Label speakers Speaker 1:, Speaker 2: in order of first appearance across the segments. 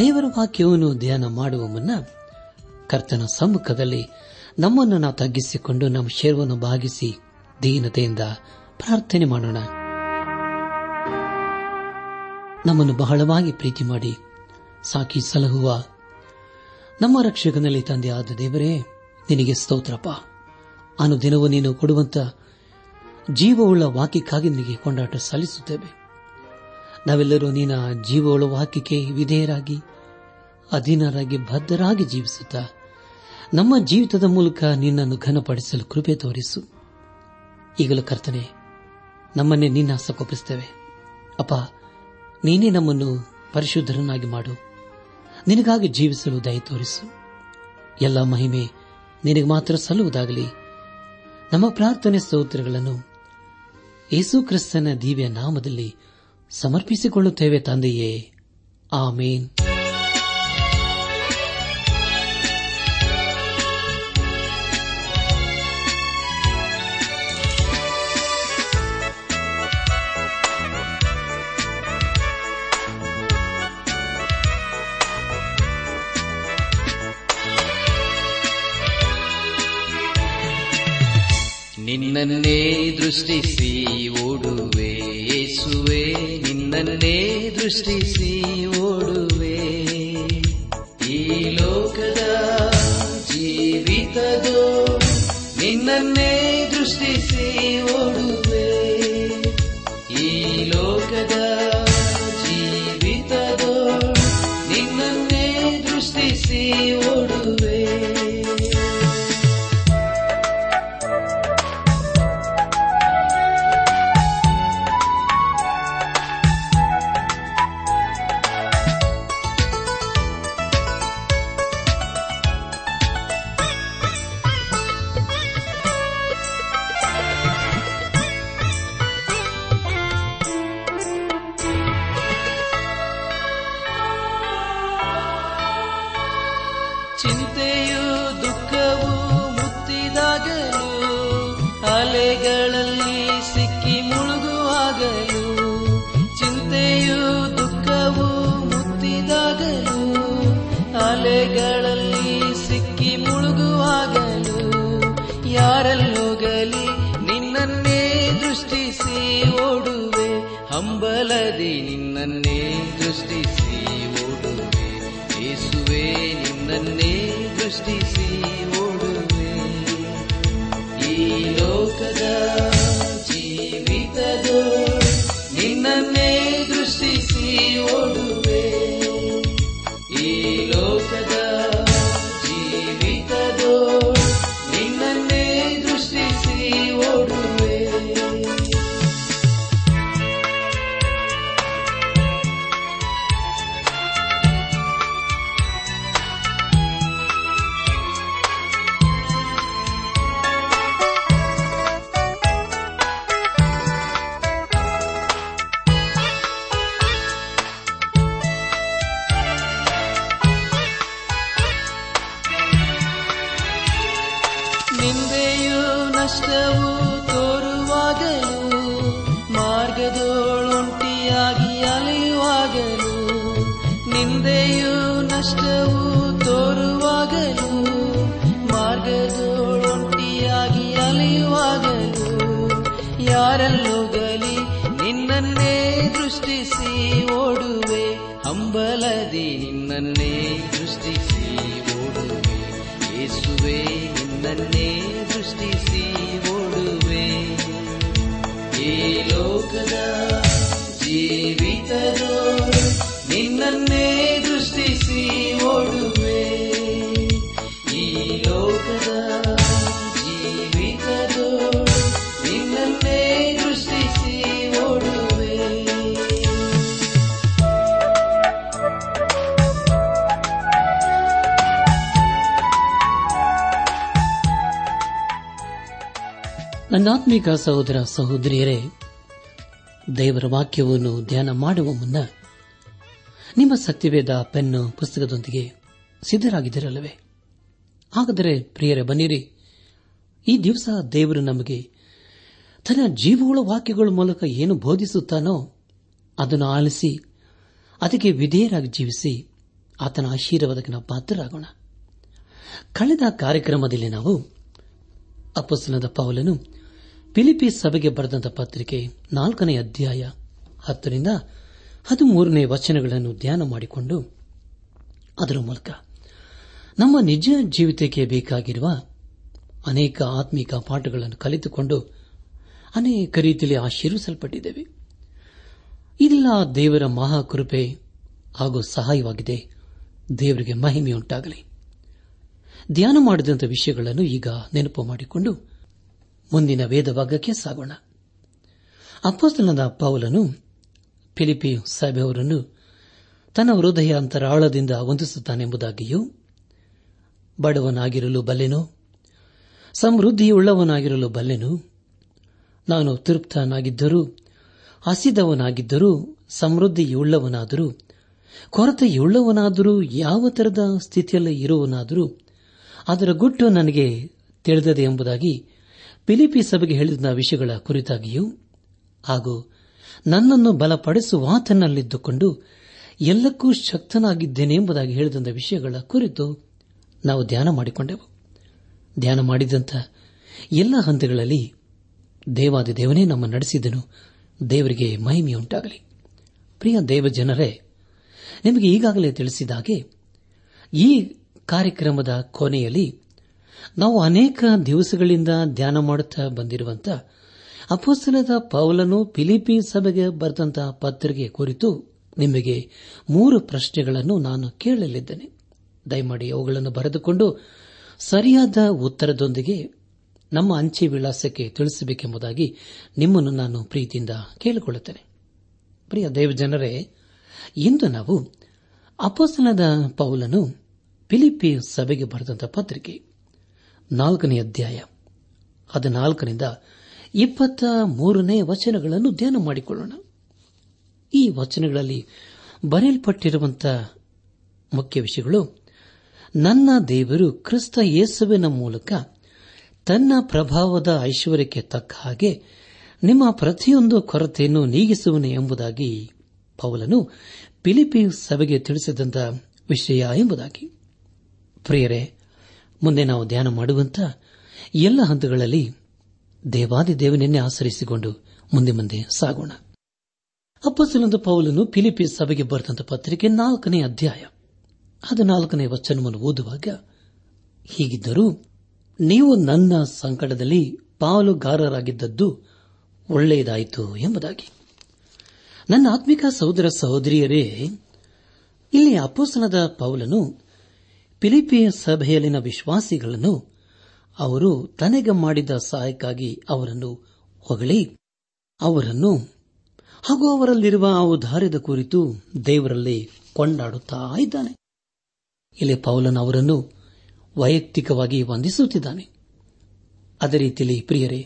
Speaker 1: ದೇವರ ವಾಕ್ಯವನ್ನು ಧ್ಯಾನ ಮಾಡುವ ಮುನ್ನ ಕರ್ತನ ಸಮ್ಮುಖದಲ್ಲಿ ನಮ್ಮನ್ನು ನಾವು ತಗ್ಗಿಸಿಕೊಂಡು ನಮ್ಮ ಶೇರವನ್ನು ಭಾಗಿಸಿ ದೀನತೆಯಿಂದ ಪ್ರಾರ್ಥನೆ ಮಾಡೋಣ ನಮ್ಮನ್ನು ಬಹಳವಾಗಿ ಪ್ರೀತಿ ಮಾಡಿ ಸಾಕಿ ಸಲಹುವ ನಮ್ಮ ರಕ್ಷಕನಲ್ಲಿ ತಂದೆ ಆದ ದೇವರೇ ನಿನಗೆ ಸ್ತೋತ್ರಪ್ಪ ದಿನವೂ ನೀನು ಕೊಡುವಂತ ಜೀವವುಳ್ಳ ವಾಕ್ಯಕ್ಕಾಗಿ ನಿನಗೆ ಕೊಂಡಾಟ ಸಲ್ಲಿಸುತ್ತೇವೆ ನಾವೆಲ್ಲರೂ ನಿನ್ನ ಜೀವ ವಾಕ್ಯಕ್ಕೆ ವಿಧೇಯರಾಗಿ ಅಧೀನರಾಗಿ ಬದ್ಧರಾಗಿ ಜೀವಿಸುತ್ತಾ ನಮ್ಮ ಜೀವಿತದ ಮೂಲಕ ನಿನ್ನನ್ನು ಘನಪಡಿಸಲು ಕೃಪೆ ತೋರಿಸು ಈಗಲೂ ಕರ್ತನೆ ನಮ್ಮನ್ನೇ ನಿನ್ನ ಸಕೊಪ್ಪಿಸುತ್ತೇವೆ ಅಪ್ಪ ನೀನೇ ನಮ್ಮನ್ನು ಪರಿಶುದ್ಧರನ್ನಾಗಿ ಮಾಡು ನಿನಗಾಗಿ ಜೀವಿಸಲು ದಯ ತೋರಿಸು ಎಲ್ಲ ಮಹಿಮೆ ನಿನಗೆ ಮಾತ್ರ ಸಲ್ಲುವುದಾಗಲಿ ನಮ್ಮ ಪ್ರಾರ್ಥನೆ ಸ್ತೋತ್ರಗಳನ್ನು ಯೇಸು ಕ್ರಿಸ್ತನ ದಿವ್ಯ ನಾಮದಲ್ಲಿ ಸಮರ್ಪಿಸಿಕೊಳ್ಳುತ್ತೇವೆ ತಂದೆಯೇ ಆಮೇನ್
Speaker 2: ನಿನ್ನನ್ನೇ ದೃಷ್ಟಿಸಿ ಓಡುವೆ ಯೇಸುವೆ ನಿನ್ನನ್ನೇ ದೃಷ್ಟಿಸಿ ಓಡುವೆ ಈ ಲೋಕದ ಜೀವಿತದೋ ನಿನ್ನನ್ನೇ ಬಲದಿ ನಿನ್ನನ್ನೇ ದೃಷ್ಟಿಸಿ ಓಡುವೆ ಯೇಸುವೆ ನಿನ್ನನ್ನೇ ದೃಷ್ಟಿಸಿ
Speaker 1: ನನ್ನಾತ್ಮಿಕ ಸಹೋದರ ಸಹೋದರಿಯರೇ ದೇವರ ವಾಕ್ಯವನ್ನು ಧ್ಯಾನ ಮಾಡುವ ಮುನ್ನ ನಿಮ್ಮ ಸತ್ಯವೇದ ಪೆನ್ನು ಪುಸ್ತಕದೊಂದಿಗೆ ಸಿದ್ಧರಾಗಿದ್ದಿರಲ್ಲವೇ ಹಾಗಾದರೆ ಪ್ರಿಯರೇ ಬನ್ನಿರಿ ಈ ದಿವಸ ದೇವರು ನಮಗೆ ತನ್ನ ಜೀವಗಳ ವಾಕ್ಯಗಳ ಮೂಲಕ ಏನು ಬೋಧಿಸುತ್ತಾನೋ ಅದನ್ನು ಆಲಿಸಿ ಅದಕ್ಕೆ ವಿಧೇಯರಾಗಿ ಜೀವಿಸಿ ಆತನ ಆಶೀರ್ವಾದಕ್ಕೆ ನಾವು ಪಾತ್ರರಾಗೋಣ ಕಳೆದ ಕಾರ್ಯಕ್ರಮದಲ್ಲಿ ನಾವು ಅಪಸ್ತನದ ಪೌಲನು ಫಿಲಿಪಿ ಸಭೆಗೆ ಬರೆದಂತಹ ಪತ್ರಿಕೆ ನಾಲ್ಕನೇ ಅಧ್ಯಾಯ ಹತ್ತರಿಂದ ಹದಿಮೂರನೇ ವಚನಗಳನ್ನು ಧ್ಯಾನ ಮಾಡಿಕೊಂಡು ಅದರ ಮೂಲಕ ನಮ್ಮ ನಿಜ ಜೀವಿತಕ್ಕೆ ಬೇಕಾಗಿರುವ ಅನೇಕ ಆತ್ಮಿಕ ಪಾಠಗಳನ್ನು ಕಲಿತುಕೊಂಡು ಅನೇಕ ರೀತಿಯಲ್ಲಿ ಆಶೀರ್ವಿಸಲ್ಪಟ್ಟಿದ್ದೇವೆ ಇದೆಲ್ಲ ದೇವರ ಮಹಾಕೃಪೆ ಹಾಗೂ ಸಹಾಯವಾಗಿದೆ ದೇವರಿಗೆ ಮಹಿಮೆಯುಂಟಾಗಲಿ ಧ್ಯಾನ ಮಾಡಿದಂಥ ವಿಷಯಗಳನ್ನು ಈಗ ನೆನಪು ಮಾಡಿಕೊಂಡು ಮುಂದಿನ ವೇದ ಭಾಗಕ್ಕೆ ಸಾಗೋಣ ಅಪ್ಪಸ್ತನದ ಪೌಲನು ಫಿಲಿಪಿ ಅವರನ್ನು ತನ್ನ ಹೃದಯ ಅಂತರಾಳದಿಂದ ವಂದಿಸುತ್ತಾನೆಂಬುದಾಗಿಯೂ ಬಡವನಾಗಿರಲು ಬಲ್ಲೆನು ಸಮೃದ್ಧಿಯುಳ್ಳವನಾಗಿರಲು ಬಲ್ಲೆನು ನಾನು ತೃಪ್ತನಾಗಿದ್ದರೂ ಹಸಿದವನಾಗಿದ್ದರೂ ಸಮೃದ್ಧಿಯುಳ್ಳವನಾದರೂ ಕೊರತೆಯುಳ್ಳವನಾದರೂ ಯಾವ ತರದ ಸ್ಥಿತಿಯಲ್ಲಿ ಇರುವವನಾದರೂ ಅದರ ಗುಟ್ಟು ನನಗೆ ತಿಳಿದದೆ ಎಂಬುದಾಗಿ ಪಿಲಿಪಿ ಸಭೆಗೆ ಹೇಳಿದ ವಿಷಯಗಳ ಕುರಿತಾಗಿಯೂ ಹಾಗೂ ನನ್ನನ್ನು ಬಲಪಡಿಸುವಾತನಲ್ಲಿದ್ದುಕೊಂಡು ಎಲ್ಲಕ್ಕೂ ಶಕ್ತನಾಗಿದ್ದೇನೆ ಎಂಬುದಾಗಿ ಹೇಳಿದ ವಿಷಯಗಳ ಕುರಿತು ನಾವು ಧ್ಯಾನ ಮಾಡಿಕೊಂಡೆವು ಧ್ಯಾನ ಮಾಡಿದಂಥ ಎಲ್ಲ ಹಂತಗಳಲ್ಲಿ ದೇವಾದಿ ದೇವನೇ ನಮ್ಮ ನಡೆಸಿದನು ದೇವರಿಗೆ ಮಹಿಮೆಯುಂಟಾಗಲಿ ಪ್ರಿಯ ದೇವ ಜನರೇ ನಿಮಗೆ ಈಗಾಗಲೇ ತಿಳಿಸಿದಾಗೆ ಈ ಕಾರ್ಯಕ್ರಮದ ಕೊನೆಯಲ್ಲಿ ನಾವು ಅನೇಕ ದಿವಸಗಳಿಂದ ಧ್ಯಾನ ಮಾಡುತ್ತಾ ಬಂದಿರುವಂತಹ ಅಪೋಸ್ತಲದ ಪೌಲನು ಫಿಲಿಪಿ ಸಭೆಗೆ ಬರೆದಂತಹ ಪತ್ರಿಕೆ ಕುರಿತು ನಿಮಗೆ ಮೂರು ಪ್ರಶ್ನೆಗಳನ್ನು ನಾನು ಕೇಳಲಿದ್ದೇನೆ ದಯಮಾಡಿ ಅವುಗಳನ್ನು ಬರೆದುಕೊಂಡು ಸರಿಯಾದ ಉತ್ತರದೊಂದಿಗೆ ನಮ್ಮ ಅಂಚೆ ವಿಳಾಸಕ್ಕೆ ತಿಳಿಸಬೇಕೆಂಬುದಾಗಿ ನಿಮ್ಮನ್ನು ನಾನು ಪ್ರೀತಿಯಿಂದ ಕೇಳಿಕೊಳ್ಳುತ್ತೇನೆ ಪ್ರಿಯ ದೇವಜನರೇ ಇಂದು ನಾವು ಅಪೋಸನದ ಪೌಲನು ಫಿಲಿಪಿ ಸಭೆಗೆ ಬರೆದಂತಹ ಪತ್ರಿಕೆ ನಾಲ್ಕನೇ ಅಧ್ಯಾಯ ಹದಿನಾಲ್ಕರಿಂದ ಇಪ್ಪತ್ತ ಮೂರನೇ ವಚನಗಳನ್ನು ಧ್ಯಾನ ಮಾಡಿಕೊಳ್ಳೋಣ ಈ ವಚನಗಳಲ್ಲಿ ಬರೆಯಲ್ಪಟ್ಟಿರುವಂತಹ ಮುಖ್ಯ ವಿಷಯಗಳು ನನ್ನ ದೇವರು ಕ್ರಿಸ್ತ ಯೇಸುವಿನ ಮೂಲಕ ತನ್ನ ಪ್ರಭಾವದ ಐಶ್ವರ್ಯಕ್ಕೆ ತಕ್ಕ ಹಾಗೆ ನಿಮ್ಮ ಪ್ರತಿಯೊಂದು ಕೊರತೆಯನ್ನು ನೀಗಿಸುವನು ಎಂಬುದಾಗಿ ಪೌಲನು ಫಿಲಿಪೀನ್ಸ್ ಸಭೆಗೆ ತಿಳಿಸಿದಂತ ವಿಷಯ ಎಂಬುದಾಗಿ ಪ್ರಿಯರೇ ಮುಂದೆ ನಾವು ಧ್ಯಾನ ಮಾಡುವಂತ ಎಲ್ಲ ಹಂತಗಳಲ್ಲಿ ದೇವಾದಿ ದೇವನನ್ನೇ ಆಚರಿಸಿಕೊಂಡು ಮುಂದೆ ಮುಂದೆ ಸಾಗೋಣ ಅಪ್ಪಸಲೊಂದು ಪೌಲನು ಫಿಲಿಪೀಸ್ ಸಭೆಗೆ ಬರೆದಂತ ಪತ್ರಿಕೆ ನಾಲ್ಕನೇ ಅಧ್ಯಾಯ ಅದು ನಾಲ್ಕನೇ ವಚನವನ್ನು ಓದುವಾಗ ಹೀಗಿದ್ದರೂ ನೀವು ನನ್ನ ಸಂಕಟದಲ್ಲಿ ಪಾಲುಗಾರರಾಗಿದ್ದದ್ದು ಒಳ್ಳೆಯದಾಯಿತು ಎಂಬುದಾಗಿ ನನ್ನ ಆತ್ಮಿಕ ಸಹೋದರ ಸಹೋದರಿಯರೇ ಇಲ್ಲಿ ಅಪ್ಪಸಲದ ಪೌಲನು ಫಿಲಿಪಿಯ ಸಭೆಯಲ್ಲಿನ ವಿಶ್ವಾಸಿಗಳನ್ನು ಅವರು ತನಗೆ ಮಾಡಿದ ಸಹಾಯಕ್ಕಾಗಿ ಅವರನ್ನು ಹೊಗಳಿ ಅವರನ್ನು ಹಾಗೂ ಅವರಲ್ಲಿರುವ ಆ ಉದಾರ್ಯದ ಕುರಿತು ದೇವರಲ್ಲಿ ಕೊಂಡಾಡುತ್ತಾ ಇದ್ದಾನೆ ಇಲ್ಲಿ ಪೌಲನ್ ಅವರನ್ನು ವೈಯಕ್ತಿಕವಾಗಿ ವಂದಿಸುತ್ತಿದ್ದಾನೆ ಅದೇ ರೀತಿಯಲ್ಲಿ ಪ್ರಿಯರೇ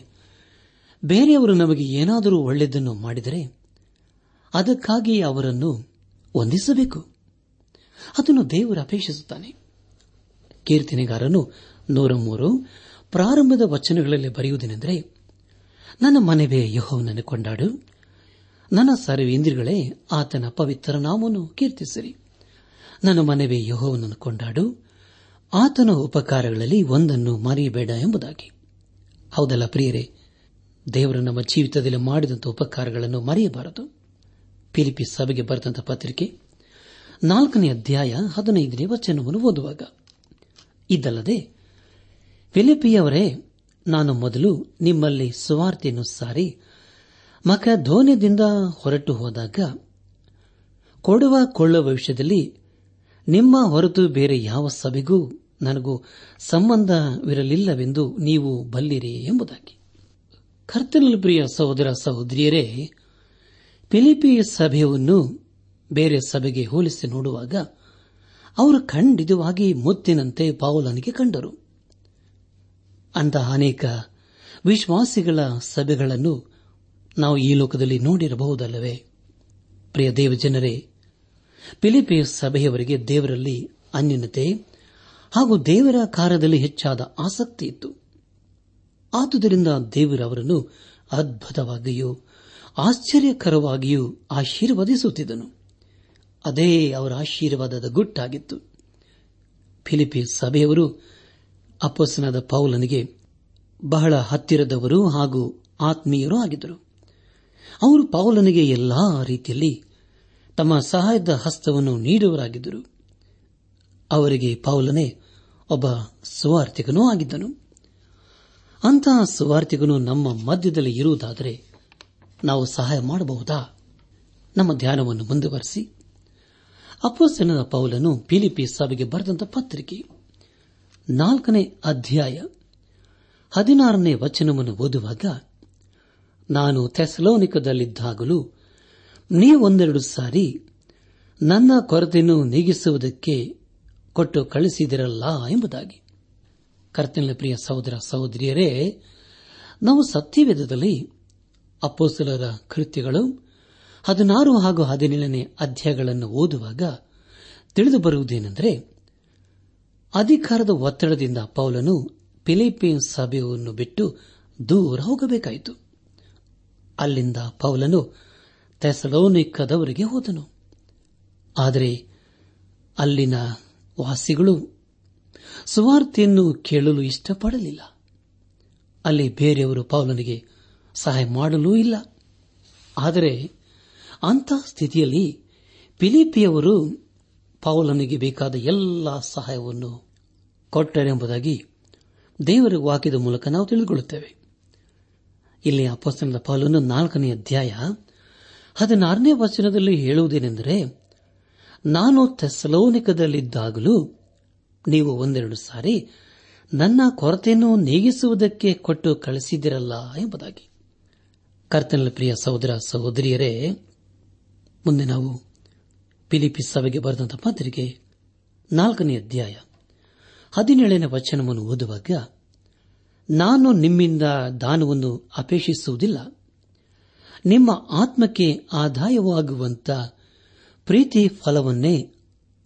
Speaker 1: ಬೇರೆಯವರು ನಮಗೆ ಏನಾದರೂ ಒಳ್ಳೆಯದನ್ನು ಮಾಡಿದರೆ ಅದಕ್ಕಾಗಿ ಅವರನ್ನು ವಂದಿಸಬೇಕು ಅದನ್ನು ದೇವರು ಅಪೇಕ್ಷಿಸುತ್ತಾನೆ ಕೀರ್ತನೆಗಾರನು ನೂರ ಮೂರು ಪ್ರಾರಂಭದ ವಚನಗಳಲ್ಲಿ ಬರೆಯುವುದೇನೆಂದರೆ ನನ್ನ ಮನವೇ ಯಹೋವನನ್ನು ಕೊಂಡಾಡು ನನ್ನ ಸರ್ವೇಂದ್ರಿಗಳೇ ಆತನ ಪವಿತ್ರ ನಾಮವನ್ನು ಕೀರ್ತಿಸಿರಿ ನನ್ನ ಮನವೇ ಯಹೋವನನ್ನು ಕೊಂಡಾಡು ಆತನ ಉಪಕಾರಗಳಲ್ಲಿ ಒಂದನ್ನು ಮರೆಯಬೇಡ ಎಂಬುದಾಗಿ ಹೌದಲ್ಲ ಪ್ರಿಯರೇ ದೇವರು ನಮ್ಮ ಜೀವಿತದಲ್ಲಿ ಮಾಡಿದಂಥ ಉಪಕಾರಗಳನ್ನು ಮರೆಯಬಾರದು ಪಿಲಿಪಿ ಸಭೆಗೆ ಬರೆದಂತಹ ಪತ್ರಿಕೆ ನಾಲ್ಕನೇ ಅಧ್ಯಾಯ ಹದಿನೈದನೇ ವಚನವನ್ನು ಓದುವಾಗ ಇದಲ್ಲದೆ ಫಿಲಿಪಿಯವರೇ ನಾನು ಮೊದಲು ನಿಮ್ಮಲ್ಲಿ ಸುವಾರ್ತೆಯನ್ನು ಸಾರಿ ಮಕ ಧೋನಿಯದಿಂದ ಹೊರಟು ಹೋದಾಗ ಕೊಡುವ ಕೊಳ್ಳುವ ವಿಷಯದಲ್ಲಿ ನಿಮ್ಮ ಹೊರತು ಬೇರೆ ಯಾವ ಸಭೆಗೂ ನನಗೂ ಸಂಬಂಧವಿರಲಿಲ್ಲವೆಂದು ನೀವು ಬಲ್ಲಿರಿ ಎಂಬುದಾಗಿ ಕರ್ತನಲ್ಲಿ ಪ್ರಿಯ ಸಹೋದರ ಸಹೋದರಿಯರೇ ಫಿಲಿಪಿ ಸಭೆಯನ್ನು ಬೇರೆ ಸಭೆಗೆ ಹೋಲಿಸಿ ನೋಡುವಾಗ ಅವರು ಖಂಡಿತವಾಗಿ ಮುತ್ತಿನಂತೆ ಪೌಲನಿಗೆ ಕಂಡರು ಅಂತಹ ಅನೇಕ ವಿಶ್ವಾಸಿಗಳ ಸಭೆಗಳನ್ನು ನಾವು ಈ ಲೋಕದಲ್ಲಿ ನೋಡಿರಬಹುದಲ್ಲವೇ ಪ್ರಿಯ ದೇವಜನರೇ ಪಿಲಿಪಿಯ ಸಭೆಯವರಿಗೆ ದೇವರಲ್ಲಿ ಅನ್ಯನತೆ ಹಾಗೂ ದೇವರ ಕಾರ್ಯದಲ್ಲಿ ಹೆಚ್ಚಾದ ಆಸಕ್ತಿ ಇತ್ತು ಆದುದರಿಂದ ದೇವರವರನ್ನು ಅದ್ಭುತವಾಗಿಯೂ ಆಶ್ಚರ್ಯಕರವಾಗಿಯೂ ಆಶೀರ್ವದಿಸುತ್ತಿದ್ದನು ಅದೇ ಅವರ ಆಶೀರ್ವಾದದ ಗುಟ್ಟಾಗಿತ್ತು ಫಿಲಿಪಿ ಸಭೆಯವರು ಅಪ್ಪಸ್ಸನಾದ ಪೌಲನಿಗೆ ಬಹಳ ಹತ್ತಿರದವರು ಹಾಗೂ ಆತ್ಮೀಯರೂ ಆಗಿದ್ದರು ಅವರು ಪೌಲನಿಗೆ ಎಲ್ಲಾ ರೀತಿಯಲ್ಲಿ ತಮ್ಮ ಸಹಾಯದ ಹಸ್ತವನ್ನು ನೀಡುವರಾಗಿದ್ದರು ಅವರಿಗೆ ಪೌಲನೆ ಒಬ್ಬ ಸುವಾರ್ಥಿಕನೂ ಆಗಿದ್ದನು ಅಂತಹ ಸುವಾರ್ಥಿಗನು ನಮ್ಮ ಮಧ್ಯದಲ್ಲಿ ಇರುವುದಾದರೆ ನಾವು ಸಹಾಯ ಮಾಡಬಹುದಾ ನಮ್ಮ ಧ್ಯಾನವನ್ನು ಮುಂದುವರೆಸಿ ಅಪ್ಪಸ್ತನದ ಪೌಲನು ಫಿಲಿಪಿ ಸಭೆಗೆ ಬರೆದಂತ ಪತ್ರಿಕೆ ನಾಲ್ಕನೇ ಅಧ್ಯಾಯ ಹದಿನಾರನೇ ವಚನವನ್ನು ಓದುವಾಗ ನಾನು ಥೆಸಲೋನಿಕದಲ್ಲಿದ್ದಾಗಲೂ ನೀವೊಂದೆರಡು ಸಾರಿ ನನ್ನ ಕೊರತೆಯನ್ನು ನೀಗಿಸುವುದಕ್ಕೆ ಕೊಟ್ಟು ಕಳಿಸಿದಿರಲ್ಲ ಎಂಬುದಾಗಿ ಕರ್ತನಲ್ಲಿ ಪ್ರಿಯ ಸಹೋದರ ಸಹೋದರಿಯರೇ ನಾವು ಸತ್ಯವೇದದಲ್ಲಿ ಅಪ್ಪೋಸಲರ ಕೃತ್ಯಗಳು ಹದಿನಾರು ಹಾಗೂ ಹದಿನೇಳನೇ ಅಧ್ಯಾಯಗಳನ್ನು ಓದುವಾಗ ತಿಳಿದುಬರುವುದೇನೆಂದರೆ ಅಧಿಕಾರದ ಒತ್ತಡದಿಂದ ಪೌಲನು ಫಿಲಿಪೀನ್ಸ್ ಸಭೆಯನ್ನು ಬಿಟ್ಟು ದೂರ ಹೋಗಬೇಕಾಯಿತು ಅಲ್ಲಿಂದ ಪೌಲನು ತೆಸಲೋನಿಕ್ಕದವರಿಗೆ ಹೋದನು ಆದರೆ ಅಲ್ಲಿನ ವಾಸಿಗಳು ಸುವಾರ್ತೆಯನ್ನು ಕೇಳಲು ಇಷ್ಟಪಡಲಿಲ್ಲ ಅಲ್ಲಿ ಬೇರೆಯವರು ಪೌಲನಿಗೆ ಸಹಾಯ ಮಾಡಲೂ ಇಲ್ಲ ಆದರೆ ಅಂತಹ ಸ್ಥಿತಿಯಲ್ಲಿ ಪಿಲಿಪಿಯವರು ಪೌಲನಿಗೆ ಬೇಕಾದ ಎಲ್ಲ ಸಹಾಯವನ್ನು ಕೊಟ್ಟರೆಂಬುದಾಗಿ ದೇವರ ವಾಕ್ಯದ ಮೂಲಕ ನಾವು ತಿಳಿದುಕೊಳ್ಳುತ್ತೇವೆ ಇಲ್ಲಿ ಅಪಸ್ತನದ ಪೌಲನು ನಾಲ್ಕನೇ ಅಧ್ಯಾಯ ಹದಿನಾರನೇ ವಚನದಲ್ಲಿ ಹೇಳುವುದೇನೆಂದರೆ ನಾನು ಥೆಸಲೋನಿಕದಲ್ಲಿದ್ದಾಗಲೂ ನೀವು ಒಂದೆರಡು ಸಾರಿ ನನ್ನ ಕೊರತೆಯನ್ನು ನೀಗಿಸುವುದಕ್ಕೆ ಕೊಟ್ಟು ಕಳಿಸಿದಿರಲ್ಲ ಎಂಬುದಾಗಿ ಕರ್ತನಲ ಪ್ರಿಯ ಸಹೋದರ ಸಹೋದರಿಯರೇ ಮುಂದೆ ನಾವು ಫಿಲಿಪಿಸ್ ಸಭೆಗೆ ಬರೆದಂತಹ ಪತ್ರಿಕೆ ನಾಲ್ಕನೇ ಅಧ್ಯಾಯ ಹದಿನೇಳನೇ ವಚನವನ್ನು ಓದುವಾಗ ನಾನು ನಿಮ್ಮಿಂದ ದಾನವನ್ನು ಅಪೇಕ್ಷಿಸುವುದಿಲ್ಲ ನಿಮ್ಮ ಆತ್ಮಕ್ಕೆ ಆದಾಯವಾಗುವಂತ ಪ್ರೀತಿ ಫಲವನ್ನೇ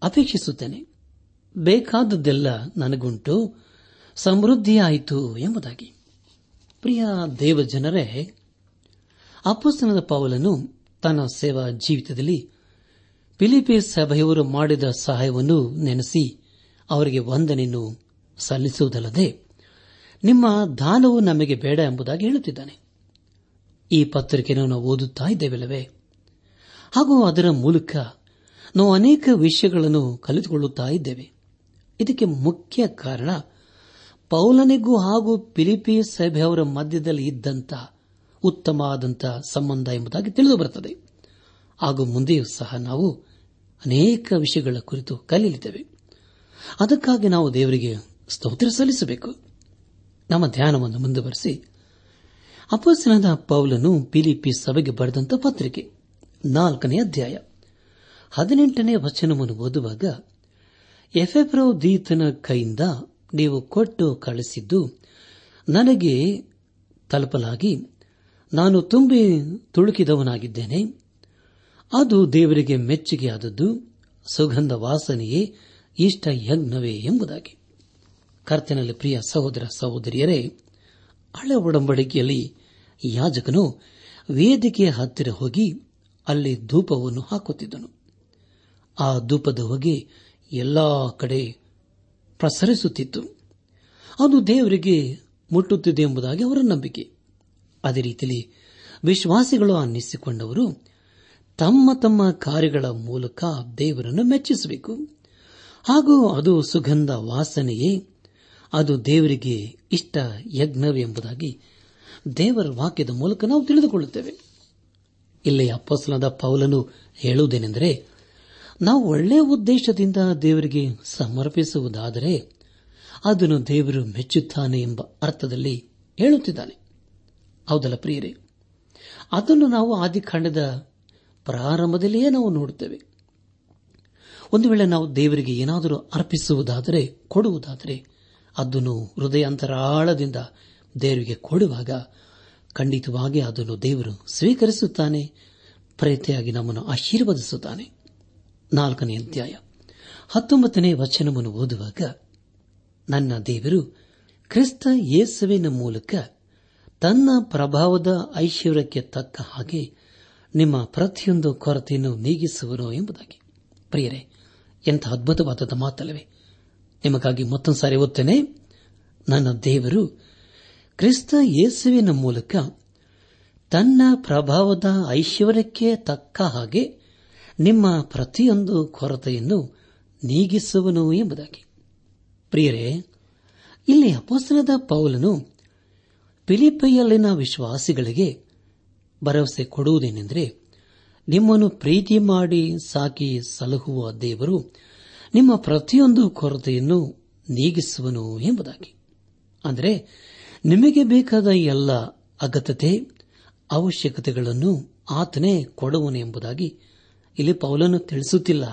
Speaker 1: ಅಪೇಕ್ಷಿಸುತ್ತೇನೆ ಬೇಕಾದದ್ದೆಲ್ಲ ನನಗುಂಟು ಸಮೃದ್ಧಿಯಾಯಿತು ಎಂಬುದಾಗಿ ಪ್ರಿಯ ದೇವಜನರೇ ಅಪ್ಪಸ್ತನದ ಪಾವಲನ್ನು ತನ್ನ ಸೇವಾ ಜೀವಿತದಲ್ಲಿ ಫಿಲಿಪಿ ಸಭೆಯವರು ಮಾಡಿದ ಸಹಾಯವನ್ನು ನೆನೆಸಿ ಅವರಿಗೆ ವಂದನೆಯನ್ನು ಸಲ್ಲಿಸುವುದಲ್ಲದೆ ನಿಮ್ಮ ದಾನವು ನಮಗೆ ಬೇಡ ಎಂಬುದಾಗಿ ಹೇಳುತ್ತಿದ್ದಾನೆ ಈ ಪತ್ರಿಕೆಯನ್ನು ನಾವು ಓದುತ್ತಾ ಇದ್ದೇವಲ್ಲವೇ ಹಾಗೂ ಅದರ ಮೂಲಕ ನಾವು ಅನೇಕ ವಿಷಯಗಳನ್ನು ಕಲಿತುಕೊಳ್ಳುತ್ತಾ ಇದ್ದೇವೆ ಇದಕ್ಕೆ ಮುಖ್ಯ ಕಾರಣ ಪೌಲನಿಗೂ ಹಾಗೂ ಪಿಲಿಪಿ ಸಭೆಯವರ ಮಧ್ಯದಲ್ಲಿ ಇದ್ದಂಥ ಉತ್ತಮ ಆದಂತಹ ಸಂಬಂಧ ಎಂಬುದಾಗಿ ತಿಳಿದು ಬರುತ್ತದೆ ಹಾಗೂ ಮುಂದೆಯೂ ಸಹ ನಾವು ಅನೇಕ ವಿಷಯಗಳ ಕುರಿತು ಕಲಿಯಲಿದ್ದೇವೆ ಅದಕ್ಕಾಗಿ ನಾವು ದೇವರಿಗೆ ಸ್ತೋತ್ರ ಸಲ್ಲಿಸಬೇಕು ನಮ್ಮ ಧ್ಯಾನವನ್ನು ಮುಂದುವರೆಸಿ ಅಪಸ್ಸಿನದ ಪೌಲನು ಪಿಲಿಪಿ ಸಭೆಗೆ ಬರೆದಂತ ಪತ್ರಿಕೆ ನಾಲ್ಕನೇ ಅಧ್ಯಾಯ ಹದಿನೆಂಟನೇ ವಚನವನ್ನು ಓದುವಾಗ ಎಫೆಬ್ರೋ ದೀತನ ಕೈಯಿಂದ ನೀವು ಕೊಟ್ಟು ಕಳಿಸಿದ್ದು ನನಗೆ ತಲುಪಲಾಗಿ ನಾನು ತುಂಬಿ ತುಳುಕಿದವನಾಗಿದ್ದೇನೆ ಅದು ದೇವರಿಗೆ ಮೆಚ್ಚುಗೆಯಾದದ್ದು ಸುಗಂಧ ವಾಸನೆಯೇ ಇಷ್ಟ ಯಜ್ಞವೇ ಎಂಬುದಾಗಿ ಕರ್ತನಲ್ಲಿ ಪ್ರಿಯ ಸಹೋದರ ಸಹೋದರಿಯರೇ ಹಳೆ ಒಡಂಬಡಿಕೆಯಲ್ಲಿ ಯಾಜಕನು ವೇದಿಕೆಯ ಹತ್ತಿರ ಹೋಗಿ ಅಲ್ಲಿ ಧೂಪವನ್ನು ಹಾಕುತ್ತಿದ್ದನು ಆ ಧೂಪದ ಹೊಗೆ ಎಲ್ಲಾ ಕಡೆ ಪ್ರಸರಿಸುತ್ತಿತ್ತು ಅದು ದೇವರಿಗೆ ಮುಟ್ಟುತ್ತಿದೆ ಎಂಬುದಾಗಿ ಅವರ ನಂಬಿಕೆ ಅದೇ ರೀತಿಯಲ್ಲಿ ವಿಶ್ವಾಸಿಗಳು ಅನ್ನಿಸಿಕೊಂಡವರು ತಮ್ಮ ತಮ್ಮ ಕಾರ್ಯಗಳ ಮೂಲಕ ದೇವರನ್ನು ಮೆಚ್ಚಿಸಬೇಕು ಹಾಗೂ ಅದು ಸುಗಂಧ ವಾಸನೆಯೇ ಅದು ದೇವರಿಗೆ ಇಷ್ಟ ಎಂಬುದಾಗಿ ದೇವರ ವಾಕ್ಯದ ಮೂಲಕ ನಾವು ತಿಳಿದುಕೊಳ್ಳುತ್ತೇವೆ ಇಲ್ಲಿ ಅಪ್ಪಸ್ಲಾದ ಪೌಲನು ಹೇಳುವುದೇನೆಂದರೆ ನಾವು ಒಳ್ಳೆಯ ಉದ್ದೇಶದಿಂದ ದೇವರಿಗೆ ಸಮರ್ಪಿಸುವುದಾದರೆ ಅದನ್ನು ದೇವರು ಮೆಚ್ಚುತ್ತಾನೆ ಎಂಬ ಅರ್ಥದಲ್ಲಿ ಹೇಳುತ್ತಿದ್ದಾನೆ ಹೌದಲ್ಲ ಪ್ರಿಯರೇ ಅದನ್ನು ನಾವು ಆದಿಕಾಂಡದ ಪ್ರಾರಂಭದಲ್ಲಿಯೇ ನಾವು ನೋಡುತ್ತೇವೆ ಒಂದು ವೇಳೆ ನಾವು ದೇವರಿಗೆ ಏನಾದರೂ ಅರ್ಪಿಸುವುದಾದರೆ ಕೊಡುವುದಾದರೆ ಅದನ್ನು ಹೃದಯಾಂತರಾಳದಿಂದ ದೇವರಿಗೆ ಕೊಡುವಾಗ ಖಂಡಿತವಾಗಿ ಅದನ್ನು ದೇವರು ಸ್ವೀಕರಿಸುತ್ತಾನೆ ಪ್ರೀತಿಯಾಗಿ ನಮ್ಮನ್ನು ಆಶೀರ್ವದಿಸುತ್ತಾನೆ ನಾಲ್ಕನೇ ಅಧ್ಯಾಯ ಹತ್ತೊಂಬತ್ತನೇ ವಚನವನ್ನು ಓದುವಾಗ ನನ್ನ ದೇವರು ಕ್ರಿಸ್ತ ಯೇಸುವಿನ ಮೂಲಕ ತನ್ನ ಪ್ರಭಾವದ ಐಶ್ವರ್ಯಕ್ಕೆ ತಕ್ಕ ಹಾಗೆ ನಿಮ್ಮ ಪ್ರತಿಯೊಂದು ಕೊರತೆಯನ್ನು ನೀಗಿಸುವನು ಎಂಬುದಾಗಿ ಪ್ರಿಯರೇ ಎಂಥ ಅದ್ಭುತವಾದದ ಮಾತಲ್ಲವೇ ನಿಮಗಾಗಿ ಮತ್ತೊಂದು ಸಾರಿ ಓದ್ತೇನೆ ನನ್ನ ದೇವರು ಕ್ರಿಸ್ತ ಯೇಸುವಿನ ಮೂಲಕ ತನ್ನ ಪ್ರಭಾವದ ಐಶ್ವರ್ಯಕ್ಕೆ ತಕ್ಕ ಹಾಗೆ ನಿಮ್ಮ ಪ್ರತಿಯೊಂದು ಕೊರತೆಯನ್ನು ನೀಗಿಸುವನು ಎಂಬುದಾಗಿ ಪ್ರಿಯರೇ ಇಲ್ಲಿ ಅಪೋಸನದ ಪೌಲನು ಪಿಲಿಪಿಯಲ್ಲಿನ ವಿಶ್ವಾಸಿಗಳಿಗೆ ಭರವಸೆ ಕೊಡುವುದೇನೆಂದರೆ ನಿಮ್ಮನ್ನು ಪ್ರೀತಿ ಮಾಡಿ ಸಾಕಿ ಸಲಹುವ ದೇವರು ನಿಮ್ಮ ಪ್ರತಿಯೊಂದು ಕೊರತೆಯನ್ನು ನೀಗಿಸುವನು ಎಂಬುದಾಗಿ ಅಂದರೆ ನಿಮಗೆ ಬೇಕಾದ ಎಲ್ಲ ಅಗತ್ಯತೆ ಅವಶ್ಯಕತೆಗಳನ್ನು ಆತನೇ ಕೊಡುವನು ಎಂಬುದಾಗಿ ಇಲ್ಲಿ ಪೌಲನು ತಿಳಿಸುತ್ತಿಲ್ಲ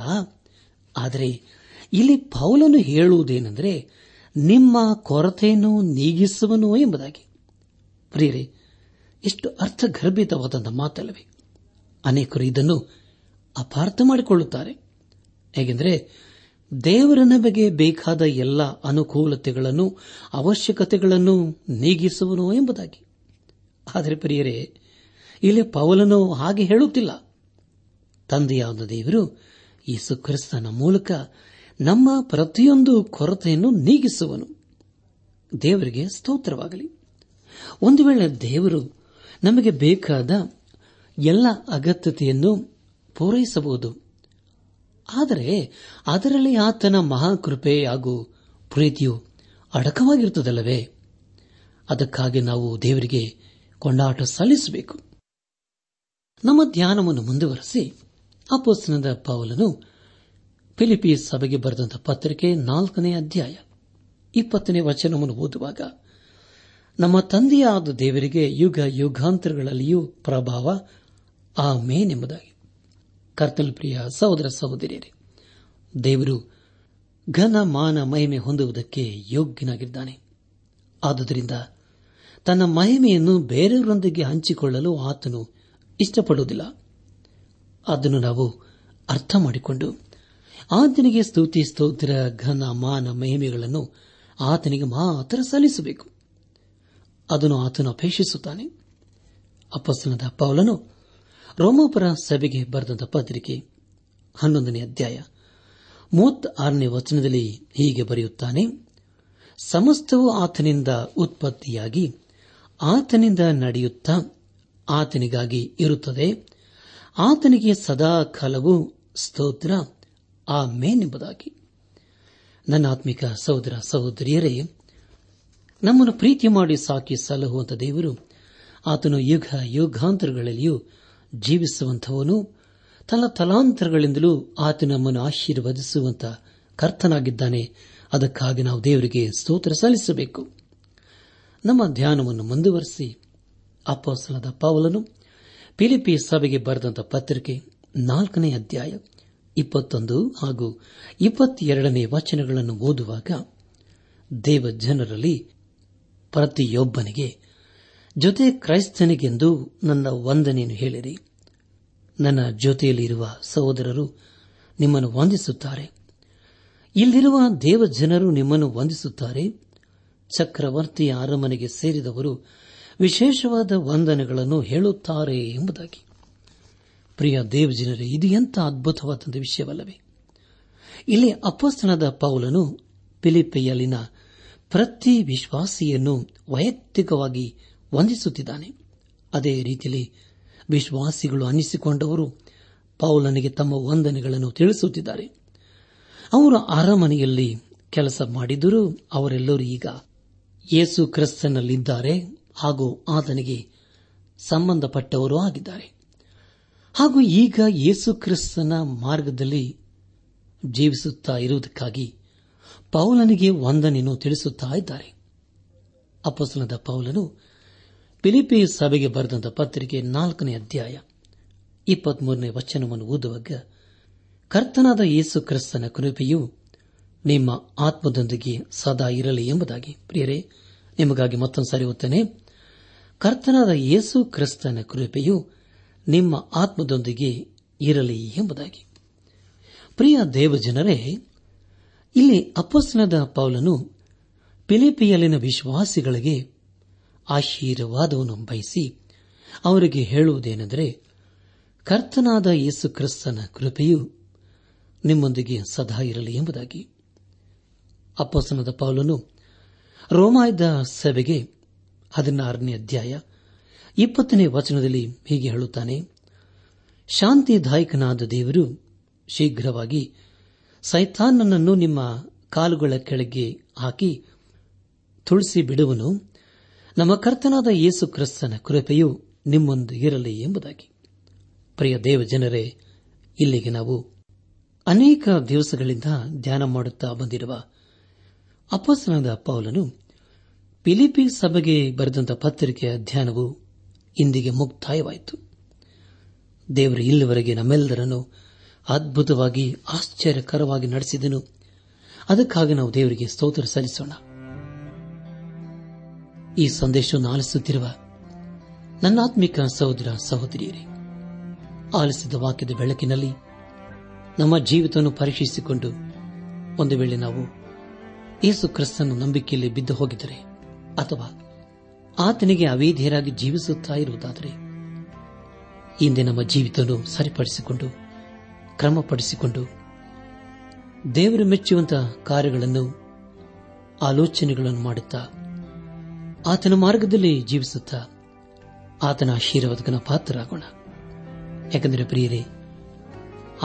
Speaker 1: ಆದರೆ ಇಲ್ಲಿ ಪೌಲನು ಹೇಳುವುದೇನೆಂದರೆ ನಿಮ್ಮ ಕೊರತೆಯನ್ನು ನೀಗಿಸುವನು ಎಂಬುದಾಗಿ ಪ್ರಿಯರೇ ಎಷ್ಟು ಅರ್ಥಗರ್ಭಿತವಾದಂಥ ಮಾತಲ್ಲವೇ ಅನೇಕರು ಇದನ್ನು ಅಪಾರ್ಥ ಮಾಡಿಕೊಳ್ಳುತ್ತಾರೆ ಹೇಗೆಂದರೆ ದೇವರ ನಮಗೆ ಬೇಕಾದ ಎಲ್ಲ ಅನುಕೂಲತೆಗಳನ್ನು ಅವಶ್ಯಕತೆಗಳನ್ನು ನೀಗಿಸುವನು ಎಂಬುದಾಗಿ ಆದರೆ ಪ್ರಿಯರೇ ಇಲ್ಲಿ ಪವಲನು ಹಾಗೆ ಹೇಳುತ್ತಿಲ್ಲ ತಂದೆಯಾದ ದೇವರು ಈ ಕ್ರಿಸ್ತನ ಮೂಲಕ ನಮ್ಮ ಪ್ರತಿಯೊಂದು ಕೊರತೆಯನ್ನು ನೀಗಿಸುವನು ದೇವರಿಗೆ ಸ್ತೋತ್ರವಾಗಲಿ ಒಂದು ವೇಳೆ ದೇವರು ನಮಗೆ ಬೇಕಾದ ಎಲ್ಲ ಅಗತ್ಯತೆಯನ್ನು ಪೂರೈಸಬಹುದು ಆದರೆ ಅದರಲ್ಲಿ ಆತನ ಮಹಾಕೃಪೆ ಹಾಗೂ ಪ್ರೀತಿಯು ಅಡಕವಾಗಿರುತ್ತದಲ್ಲವೇ ಅದಕ್ಕಾಗಿ ನಾವು ದೇವರಿಗೆ ಕೊಂಡಾಟ ಸಲ್ಲಿಸಬೇಕು ನಮ್ಮ ಧ್ಯಾನವನ್ನು ಮುಂದುವರೆಸಿ ಅಪೋಸ್ತನದ ಪೌಲನು ಫಿಲಿಪೀಸ್ ಸಭೆಗೆ ಬರೆದಂತಹ ಪತ್ರಿಕೆ ನಾಲ್ಕನೇ ಅಧ್ಯಾಯ ಇಪ್ಪತ್ತನೇ ವಚನವನ್ನು ಓದುವಾಗ ನಮ್ಮ ತಂದೆಯಾದ ದೇವರಿಗೆ ಯುಗ ಯುಗಾಂತರಗಳಲ್ಲಿಯೂ ಪ್ರಭಾವ ಆ ಮೇನೆಂಬುದಾಗಿ ಎಂಬುದಾಗಿ ಪ್ರಿಯ ಸಹೋದರ ಸಹೋದರಿಯರೇ ದೇವರು ಘನ ಮಾನ ಮಹಿಮೆ ಹೊಂದುವುದಕ್ಕೆ ಯೋಗ್ಯನಾಗಿದ್ದಾನೆ ಆದುದರಿಂದ ತನ್ನ ಮಹಿಮೆಯನ್ನು ಬೇರೆಯವರೊಂದಿಗೆ ಹಂಚಿಕೊಳ್ಳಲು ಆತನು ಇಷ್ಟಪಡುವುದಿಲ್ಲ ಅದನ್ನು ನಾವು ಅರ್ಥ ಮಾಡಿಕೊಂಡು ಆತನಿಗೆ ಸ್ತುತಿ ಸ್ತೋತ್ರ ಘನ ಮಾನ ಮಹಿಮೆಗಳನ್ನು ಆತನಿಗೆ ಮಾತ್ರ ಸಲ್ಲಿಸಬೇಕು ಅದನ್ನು ಆತನು ಅಪೇಕ್ಷಿಸುತ್ತಾನೆ ಅಪ್ಪಸ್ತನದ ಪೌಲನು ರೋಮೋಪರ ಸಭೆಗೆ ಬರೆದಂತ ಪತ್ರಿಕೆ ಹನ್ನೊಂದನೇ ಅಧ್ಯಾಯ ಮೂವತ್ತಾರನೇ ವಚನದಲ್ಲಿ ಹೀಗೆ ಬರೆಯುತ್ತಾನೆ ಸಮಸ್ತವು ಆತನಿಂದ ಉತ್ಪತ್ತಿಯಾಗಿ ಆತನಿಂದ ನಡೆಯುತ್ತಾ ಆತನಿಗಾಗಿ ಇರುತ್ತದೆ ಆತನಿಗೆ ಸದಾ ಕಾಲವು ಸ್ತೋತ್ರ ಆ ಮೇನೆಂಬುದಾಗಿ ನನ್ನ ಆತ್ಮಿಕ ಸಹೋದರ ಸಹೋದರಿಯರೇ ನಮ್ಮನ್ನು ಪ್ರೀತಿ ಮಾಡಿ ಸಾಕಿ ಸಲಹುವಂತ ದೇವರು ಆತನು ಯುಗ ಯುಗಾಂತರಗಳಲ್ಲಿಯೂ ಜೀವಿಸುವಂತಹವನು ತನ್ನ ತಲಾಂತರಗಳಿಂದಲೂ ಆತ ನಮ್ಮನ್ನು ಆಶೀರ್ವದಿಸುವಂತ ಕರ್ತನಾಗಿದ್ದಾನೆ ಅದಕ್ಕಾಗಿ ನಾವು ದೇವರಿಗೆ ಸ್ತೋತ್ರ ಸಲ್ಲಿಸಬೇಕು ನಮ್ಮ ಧ್ಯಾನವನ್ನು ಮುಂದುವರೆಸಿ ಅಪ್ಪಸಲದ ಪಾವಲನು ಪಿಲಿಪಿ ಸಭೆಗೆ ಬರೆದಂತ ಪತ್ರಿಕೆ ನಾಲ್ಕನೇ ಅಧ್ಯಾಯ ಇಪ್ಪತ್ತೊಂದು ಹಾಗೂ ಇಪ್ಪತ್ತೆರಡನೇ ವಚನಗಳನ್ನು ಓದುವಾಗ ದೇವ ಜನರಲ್ಲಿ ಪ್ರತಿಯೊಬ್ಬನಿಗೆ ಜೊತೆ ಕ್ರೈಸ್ತನಿಗೆಂದು ನನ್ನ ವಂದನೆಯನ್ನು ಹೇಳಿರಿ ನನ್ನ ಜೊತೆಯಲ್ಲಿರುವ ಸಹೋದರರು ನಿಮ್ಮನ್ನು ವಂದಿಸುತ್ತಾರೆ ಇಲ್ಲಿರುವ ದೇವ ಜನರು ನಿಮ್ಮನ್ನು ವಂದಿಸುತ್ತಾರೆ ಚಕ್ರವರ್ತಿಯ ಅರಮನೆಗೆ ಸೇರಿದವರು ವಿಶೇಷವಾದ ವಂದನೆಗಳನ್ನು ಹೇಳುತ್ತಾರೆ ಎಂಬುದಾಗಿ ಪ್ರಿಯ ದೇವಜನರೇ ಇದು ಎಂಥ ಅದ್ಭುತವಾದ ವಿಷಯವಲ್ಲವೇ ಇಲ್ಲಿ ಅಪ್ಪಸ್ತನದ ಪೌಲನು ಫಿಲಿಪೆಯಲ್ಲಿನ ಪ್ರತಿ ವಿಶ್ವಾಸಿಯನ್ನು ವೈಯಕ್ತಿಕವಾಗಿ ವಂದಿಸುತ್ತಿದ್ದಾನೆ ಅದೇ ರೀತಿಯಲ್ಲಿ ವಿಶ್ವಾಸಿಗಳು ಅನ್ನಿಸಿಕೊಂಡವರು ಪೌಲನಿಗೆ ತಮ್ಮ ವಂದನೆಗಳನ್ನು ತಿಳಿಸುತ್ತಿದ್ದಾರೆ ಅವರು ಅರಮನೆಯಲ್ಲಿ ಕೆಲಸ ಮಾಡಿದರೂ ಅವರೆಲ್ಲರೂ ಈಗ ಯೇಸು ಕ್ರಿಸ್ತನಲ್ಲಿದ್ದಾರೆ ಹಾಗೂ ಆತನಿಗೆ ಸಂಬಂಧಪಟ್ಟವರು ಆಗಿದ್ದಾರೆ ಹಾಗೂ ಈಗ ಯೇಸು ಕ್ರಿಸ್ತನ ಮಾರ್ಗದಲ್ಲಿ ಜೀವಿಸುತ್ತಾ ಇರುವುದಕ್ಕಾಗಿ ಪೌಲನಿಗೆ ವಂದನೆಯನ್ನು ತಿಳಿಸುತ್ತಾ ಇದ್ದಾರೆ ಅಪಸನದ ಪೌಲನು ಪಿಲಿಪಿ ಸಭೆಗೆ ಬರೆದಂತ ಪತ್ರಿಕೆ ನಾಲ್ಕನೇ ಅಧ್ಯಾಯ ಇಪ್ಪತ್ಮೂರನೇ ವಚನವನ್ನು ಓದುವಾಗ ಕರ್ತನಾದ ಯೇಸು ಕ್ರಿಸ್ತನ ಕೃಪೆಯು ನಿಮ್ಮ ಆತ್ಮದೊಂದಿಗೆ ಸದಾ ಇರಲಿ ಎಂಬುದಾಗಿ ಪ್ರಿಯರೇ ನಿಮಗಾಗಿ ಮತ್ತೊಂದು ಸಾರಿ ಓದ್ತೇನೆ ಕರ್ತನಾದ ಯೇಸು ಕ್ರಿಸ್ತನ ಕೃಪೆಯು ನಿಮ್ಮ ಆತ್ಮದೊಂದಿಗೆ ಇರಲಿ ಎಂಬುದಾಗಿ ಪ್ರಿಯ ದೇವಜನರೇ ಇಲ್ಲಿ ಅಪಸ್ನದ ಪೌಲನು ಪಿಲಿಪಿಯಲ್ಲಿನ ವಿಶ್ವಾಸಿಗಳಿಗೆ ಆಶೀರ್ವಾದವನ್ನು ಬಯಸಿ ಅವರಿಗೆ ಹೇಳುವುದೇನೆಂದರೆ ಕರ್ತನಾದ ಯೇಸು ಕ್ರಿಸ್ತನ ಕೃಪೆಯು ನಿಮ್ಮೊಂದಿಗೆ ಸದಾ ಇರಲಿ ಎಂಬುದಾಗಿ ಅಪ್ಪಸನದ ಪೌಲನು ರೋಮಾಯದ ಸಭೆಗೆ ಹದಿನಾರನೇ ಅಧ್ಯಾಯ ಇಪ್ಪತ್ತನೇ ವಚನದಲ್ಲಿ ಹೀಗೆ ಹೇಳುತ್ತಾನೆ ಶಾಂತಿದಾಯಕನಾದ ದೇವರು ಶೀಘ್ರವಾಗಿ ಸೈತಾನನನ್ನು ನಿಮ್ಮ ಕಾಲುಗಳ ಕೆಳಗೆ ಹಾಕಿ ತುಳಸಿ ಬಿಡುವನು ನಮ್ಮ ಕರ್ತನಾದ ಯೇಸು ಕ್ರಿಸ್ತನ ಕೃಪೆಯು ನಿಮ್ಮೊಂದು ಇರಲಿ ಎಂಬುದಾಗಿ ಪ್ರಿಯ ದೇವಜನರೇ ಇಲ್ಲಿಗೆ ನಾವು ಅನೇಕ ದಿವಸಗಳಿಂದ ಧ್ಯಾನ ಮಾಡುತ್ತಾ ಬಂದಿರುವ ಅಪಸನದ ಪೌಲನು ಪಿಲಿಪಿ ಸಭೆಗೆ ಬರೆದಂತಹ ಪತ್ರಿಕೆಯ ಧ್ಯಾನವು ಇಂದಿಗೆ ಮುಕ್ತಾಯವಾಯಿತು ದೇವರು ಇಲ್ಲಿವರೆಗೆ ನಮ್ಮೆಲ್ಲರನ್ನು ಅದ್ಭುತವಾಗಿ ಆಶ್ಚರ್ಯಕರವಾಗಿ ನಡೆಸಿದನು ಅದಕ್ಕಾಗಿ ನಾವು ದೇವರಿಗೆ ಸ್ತೋತ್ರ ಸಲ್ಲಿಸೋಣ ಈ ಸಂದೇಶವನ್ನು ಆಲಿಸುತ್ತಿರುವ ನನ್ನಾತ್ಮಿಕ ಸಹೋದರ ಸಹೋದರಿಯರೇ ಆಲಿಸಿದ ವಾಕ್ಯದ ಬೆಳಕಿನಲ್ಲಿ ನಮ್ಮ ಜೀವಿತವನ್ನು ಪರೀಕ್ಷಿಸಿಕೊಂಡು ಒಂದು ವೇಳೆ ನಾವು ಯೇಸು ಕ್ರಿಸ್ತನ ನಂಬಿಕೆಯಲ್ಲಿ ಬಿದ್ದು ಹೋಗಿದರೆ ಅಥವಾ ಆತನಿಗೆ ಅವೇಧಿಯರಾಗಿ ಜೀವಿಸುತ್ತಾ ಇರುವುದಾದರೆ ಹಿಂದೆ ನಮ್ಮ ಜೀವಿತವನ್ನು ಸರಿಪಡಿಸಿಕೊಂಡು ಕ್ರಮಪಡಿಸಿಕೊಂಡು ದೇವರು ಮೆಚ್ಚುವಂತಹ ಕಾರ್ಯಗಳನ್ನು ಆಲೋಚನೆಗಳನ್ನು ಮಾಡುತ್ತಾ ಆತನ ಮಾರ್ಗದಲ್ಲಿ ಜೀವಿಸುತ್ತಾ ಆತನ ಆಶೀರ್ವಾದಕನ ಪಾತ್ರರಾಗೋಣ ಯಾಕೆಂದರೆ ಪ್ರಿಯರೇ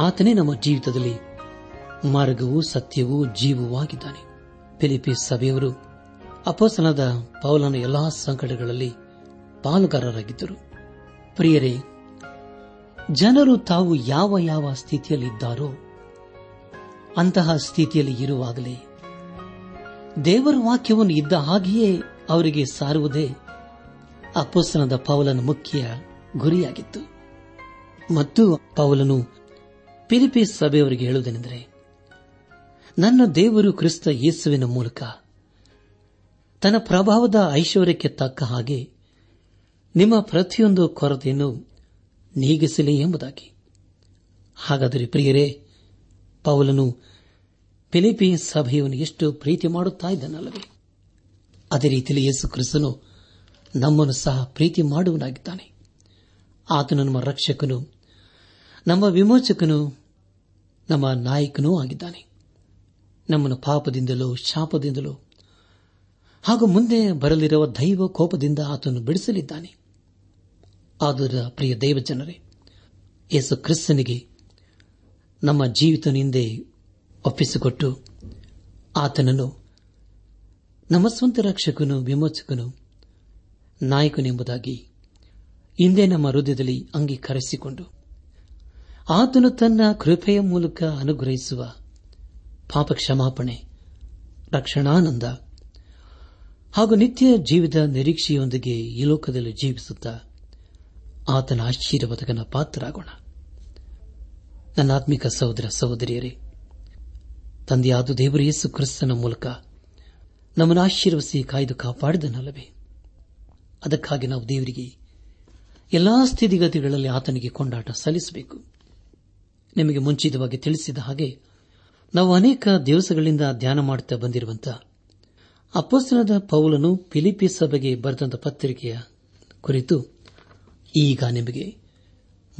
Speaker 1: ಆತನೇ ನಮ್ಮ ಜೀವಿತದಲ್ಲಿ ಮಾರ್ಗವೂ ಸತ್ಯವೂ ಜೀವವೂ ಆಗಿದ್ದಾನೆ ಫಿಲಿಪೀಸ್ ಸಭೆಯವರು ಅಪಸನದ ಪೌಲನ ಎಲ್ಲಾ ಸಂಕಟಗಳಲ್ಲಿ ಪಾಲುಗಾರರಾಗಿದ್ದರು ಪ್ರಿಯರೇ ಜನರು ತಾವು ಯಾವ ಯಾವ ಸ್ಥಿತಿಯಲ್ಲಿದ್ದಾರೋ ಅಂತಹ ಸ್ಥಿತಿಯಲ್ಲಿ ಇರುವಾಗಲೇ ದೇವರ ವಾಕ್ಯವನ್ನು ಇದ್ದ ಹಾಗೆಯೇ ಅವರಿಗೆ ಸಾರುವುದೇ ಅಪೋಸ್ತನದ ಪೌಲನ ಮುಖ್ಯ ಗುರಿಯಾಗಿತ್ತು ಮತ್ತು ಪೌಲನು ಪಿರಿಪಿ ಸಭೆಯವರಿಗೆ ಹೇಳುವುದೇನೆಂದರೆ ನನ್ನ ದೇವರು ಕ್ರಿಸ್ತ ಯೇಸುವಿನ ಮೂಲಕ ತನ್ನ ಪ್ರಭಾವದ ಐಶ್ವರ್ಯಕ್ಕೆ ತಕ್ಕ ಹಾಗೆ ನಿಮ್ಮ ಪ್ರತಿಯೊಂದು ಕೊರತೆಯನ್ನು ನೀಗಿಸಲಿ ಎಂಬುದಾಗಿ ಹಾಗಾದರೆ ಪ್ರಿಯರೇ ಪೌಲನು ಫಿಲಿಪಿ ಸಭೆಯನ್ನು ಎಷ್ಟು ಪ್ರೀತಿ ಮಾಡುತ್ತಾ ಅದೇ ರೀತಿಯಲ್ಲಿ ಯೇಸು ಕ್ರಿಸ್ತನು ನಮ್ಮನ್ನು ಸಹ ಪ್ರೀತಿ ಮಾಡುವನಾಗಿದ್ದಾನೆ ಆತನು ನಮ್ಮ ರಕ್ಷಕನು ನಮ್ಮ ವಿಮೋಚಕನು ನಮ್ಮ ನಾಯಕನೂ ಆಗಿದ್ದಾನೆ ನಮ್ಮನ್ನು ಪಾಪದಿಂದಲೋ ಶಾಪದಿಂದಲೋ ಹಾಗೂ ಮುಂದೆ ಬರಲಿರುವ ದೈವ ಕೋಪದಿಂದ ಆತನು ಬಿಡಿಸಲಿದ್ದಾನೆ ಆದುರ ಪ್ರಿಯ ದೇವಜನರೇ ಯೇಸು ಕ್ರಿಸ್ತನಿಗೆ ನಮ್ಮ ಜೀವಿತ ನಿಂದೆ ಒಪ್ಪಿಸಿಕೊಟ್ಟು ಆತನನ್ನು ನಮ್ಮ ಸ್ವಂತ ರಕ್ಷಕನು ವಿಮೋಚಕನು ನಾಯಕನೆಂಬುದಾಗಿ ಹಿಂದೆ ನಮ್ಮ ಹೃದಯದಲ್ಲಿ ಅಂಗೀಕರಿಸಿಕೊಂಡು ಆತನು ತನ್ನ ಕೃಪೆಯ ಮೂಲಕ ಅನುಗ್ರಹಿಸುವ ಪಾಪ ಕ್ಷಮಾಪಣೆ ರಕ್ಷಣಾನಂದ ಹಾಗೂ ನಿತ್ಯ ಜೀವಿತ ನಿರೀಕ್ಷೆಯೊಂದಿಗೆ ಈ ಲೋಕದಲ್ಲಿ ಜೀವಿಸುತ್ತಾ ಆತನ ಆಶೀರ್ವಾದಕನ ಪಾತ್ರರಾಗೋಣ ನನ್ನಾತ್ಮಿಕ ಸಹೋದರ ಸಹೋದರಿಯರೇ ತಂದೆಯಾದ ದೇವರ ಯೇಸು ಕ್ರಿಸ್ತನ ಮೂಲಕ ನಮ್ಮನ್ನು ಆಶೀರ್ವಸಿ ಕಾಯ್ದು ಕಾಪಾಡಿದನಲ್ಲವೇ ಅದಕ್ಕಾಗಿ ನಾವು ದೇವರಿಗೆ ಎಲ್ಲಾ ಸ್ಥಿತಿಗತಿಗಳಲ್ಲಿ ಆತನಿಗೆ ಕೊಂಡಾಟ ಸಲ್ಲಿಸಬೇಕು ನಿಮಗೆ ಮುಂಚಿತವಾಗಿ ತಿಳಿಸಿದ ಹಾಗೆ ನಾವು ಅನೇಕ ದಿವಸಗಳಿಂದ ಧ್ಯಾನ ಮಾಡುತ್ತಾ ಬಂದಿರುವಂತಹ ಅಪ್ಪಸ್ತನದ ಪೌಲನು ಫಿಲಿಪಿ ಸಭೆಗೆ ಬರೆದಂತ ಪತ್ರಿಕೆಯ ಕುರಿತು ಈಗ ನಿಮಗೆ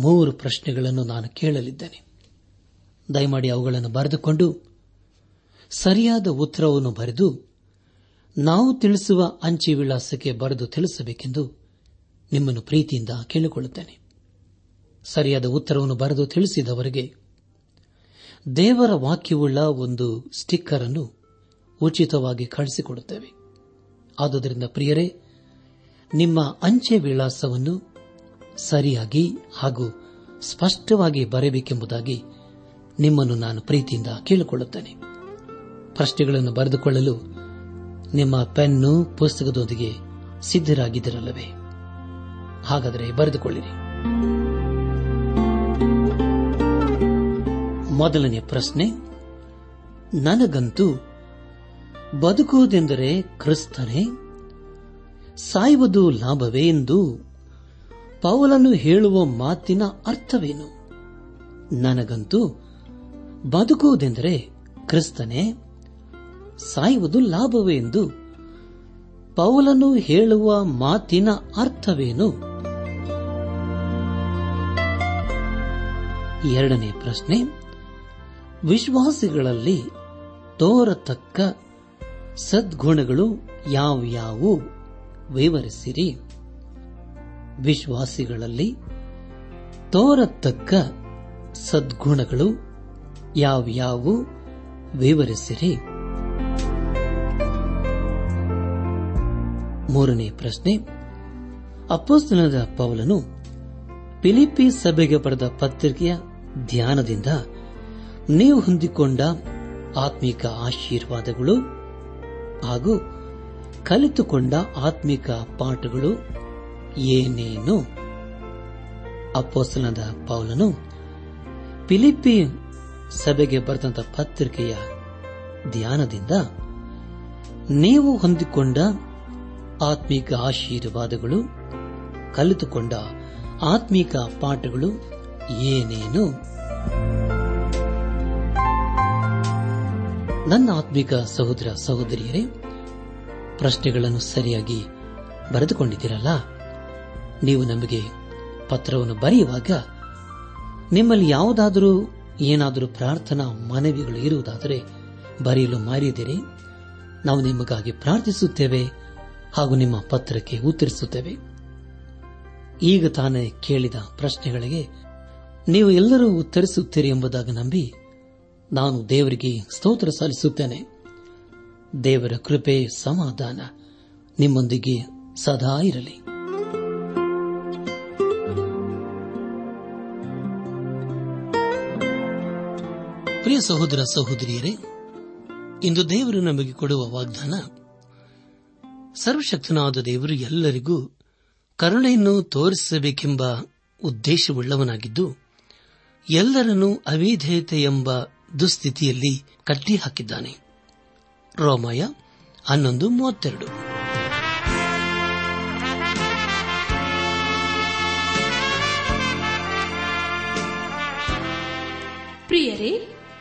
Speaker 1: ಮೂರು ಪ್ರಶ್ನೆಗಳನ್ನು ನಾನು ಕೇಳಲಿದ್ದೇನೆ ದಯಮಾಡಿ ಅವುಗಳನ್ನು ಬರೆದುಕೊಂಡು ಸರಿಯಾದ ಉತ್ತರವನ್ನು ಬರೆದು ನಾವು ತಿಳಿಸುವ ಅಂಚೆ ವಿಳಾಸಕ್ಕೆ ಬರೆದು ತಿಳಿಸಬೇಕೆಂದು ನಿಮ್ಮನ್ನು ಪ್ರೀತಿಯಿಂದ ಕೇಳಿಕೊಳ್ಳುತ್ತೇನೆ ಸರಿಯಾದ ಉತ್ತರವನ್ನು ಬರೆದು ತಿಳಿಸಿದವರಿಗೆ ದೇವರ ವಾಕ್ಯವುಳ್ಳ ಒಂದು ಸ್ಟಿಕ್ಕರ್ ಅನ್ನು ಉಚಿತವಾಗಿ ಕಳಿಸಿಕೊಡುತ್ತೇವೆ ಆದುದರಿಂದ ಪ್ರಿಯರೇ ನಿಮ್ಮ ಅಂಚೆ ವಿಳಾಸವನ್ನು ಸರಿಯಾಗಿ ಹಾಗೂ ಸ್ಪಷ್ಟವಾಗಿ ಬರೆಯಬೇಕೆಂಬುದಾಗಿ ನಿಮ್ಮನ್ನು ನಾನು ಪ್ರೀತಿಯಿಂದ ಕೇಳಿಕೊಳ್ಳುತ್ತೇನೆ ಪ್ರಶ್ನೆಗಳನ್ನು ಬರೆದುಕೊಳ್ಳಲು ನಿಮ್ಮ ಪೆನ್ನು ಪುಸ್ತಕದೊಂದಿಗೆ ಸಿದ್ದರಾಗಿದ್ದಿರಲ್ಲವೇ ಹಾಗಾದರೆ ಬರೆದುಕೊಳ್ಳಿರಿ ಮೊದಲನೇ ಪ್ರಶ್ನೆ ನನಗಂತೂ ಬದುಕುವುದೆಂದರೆ ಕ್ರಿಸ್ತನೇ ಸಾಯುವುದು ಲಾಭವೇ ಎಂದು ಪೌಲನು ಹೇಳುವ ಮಾತಿನ ಅರ್ಥವೇನು ನನಗಂತೂ ಬದುಕುವುದೆಂದರೆ ಕ್ರಿಸ್ತನೇ ಸಾಯುವುದು ಲಾಭವೇ ಎಂದು ಪೌಲನು ಹೇಳುವ ಮಾತಿನ ಅರ್ಥವೇನು ಎರಡನೇ ಪ್ರಶ್ನೆ ವಿಶ್ವಾಸಿಗಳಲ್ಲಿ ತೋರತಕ್ಕ ಸದ್ಗುಣಗಳು ಯಾವ್ಯಾವು ವಿವರಿಸಿರಿ ವಿಶ್ವಾಸಿಗಳಲ್ಲಿ ತೋರತಕ್ಕ ಸದ್ಗುಣಗಳು ಯಾವ್ಯಾವು ವಿವರಿಸಿರಿ ಮೂರನೇ ಪ್ರಶ್ನೆ ಅಪ್ಪಸ್ತನದ ಪೌಲನು ಪಿಲಿಪಿ ಸಭೆಗೆ ಪಡೆದ ಪತ್ರಿಕೆಯ ಧ್ಯಾನದಿಂದ ನೀವು ಹೊಂದಿಕೊಂಡ ಆತ್ಮಿಕ ಆಶೀರ್ವಾದಗಳು ಹಾಗೂ ಕಲಿತುಕೊಂಡ ಆತ್ಮಿಕ ಪಾಠಗಳು ಏನೇನು ಅಪ್ಪೋಸ್ತಲನಾದ ಪೌಲನು ಫಿಲಿಪ್ಪಿ ಸಭೆಗೆ ಬರೆದಂತ ಪತ್ರಿಕೆಯ ಧ್ಯಾನದಿಂದ ನೀವು ಹೊಂದಿಕೊಂಡ ಆತ್ಮಿಕ ಆಶೀರ್ವಾದಗಳು ಕಲಿತುಕೊಂಡ ಆತ್ಮಿಕ ಪಾಠಗಳು ಏನೇನು ನನ್ನ ಆತ್ಮಿಕ ಸಹೋದರ ಸಹೋದರಿಯರೇ ಪ್ರಶ್ನೆಗಳನ್ನು ಸರಿಯಾಗಿ ಬರೆದುಕೊಂಡಿದ್ದೀರಲ್ಲ ನೀವು ನಮಗೆ ಪತ್ರವನ್ನು ಬರೆಯುವಾಗ ನಿಮ್ಮಲ್ಲಿ ಯಾವುದಾದರೂ ಏನಾದರೂ ಪ್ರಾರ್ಥನಾ ಮನವಿಗಳು ಇರುವುದಾದರೆ ಬರೆಯಲು ಮಾರಿದ್ದೀರಿ ನಾವು ನಿಮಗಾಗಿ ಪ್ರಾರ್ಥಿಸುತ್ತೇವೆ ಹಾಗೂ ನಿಮ್ಮ ಪತ್ರಕ್ಕೆ ಉತ್ತರಿಸುತ್ತೇವೆ ಈಗ ತಾನೇ ಕೇಳಿದ ಪ್ರಶ್ನೆಗಳಿಗೆ ನೀವು ಎಲ್ಲರೂ ಉತ್ತರಿಸುತ್ತೀರಿ ಎಂಬುದಾಗಿ ನಂಬಿ ನಾನು ದೇವರಿಗೆ ಸ್ತೋತ್ರ ಸಲ್ಲಿಸುತ್ತೇನೆ ದೇವರ ಕೃಪೆ ಸಮಾಧಾನ ನಿಮ್ಮೊಂದಿಗೆ ಸದಾ ಇರಲಿ ಪ್ರಿಯ ಸಹೋದರ ಸಹೋದರಿಯರೇ ಇಂದು ದೇವರು ನಮಗೆ ಕೊಡುವ ವಾಗ್ದಾನ ಸರ್ವಶಕ್ತನಾದ ದೇವರು ಎಲ್ಲರಿಗೂ ಕರುಣೆಯನ್ನು ತೋರಿಸಬೇಕೆಂಬ ಉದ್ದೇಶವುಳ್ಳವನಾಗಿದ್ದು ಎಲ್ಲರನ್ನೂ ಅವಿಧೇಯತೆ ಎಂಬ ದುಸ್ಥಿತಿಯಲ್ಲಿ ಕಟ್ಟಿಹಾಕಿದ್ದಾನೆ ರೋಮಾಯ ಹನ್ನೊಂದು ಮೂವತ್ತೆರಡು
Speaker 2: ಪ್ರಿಯರೇ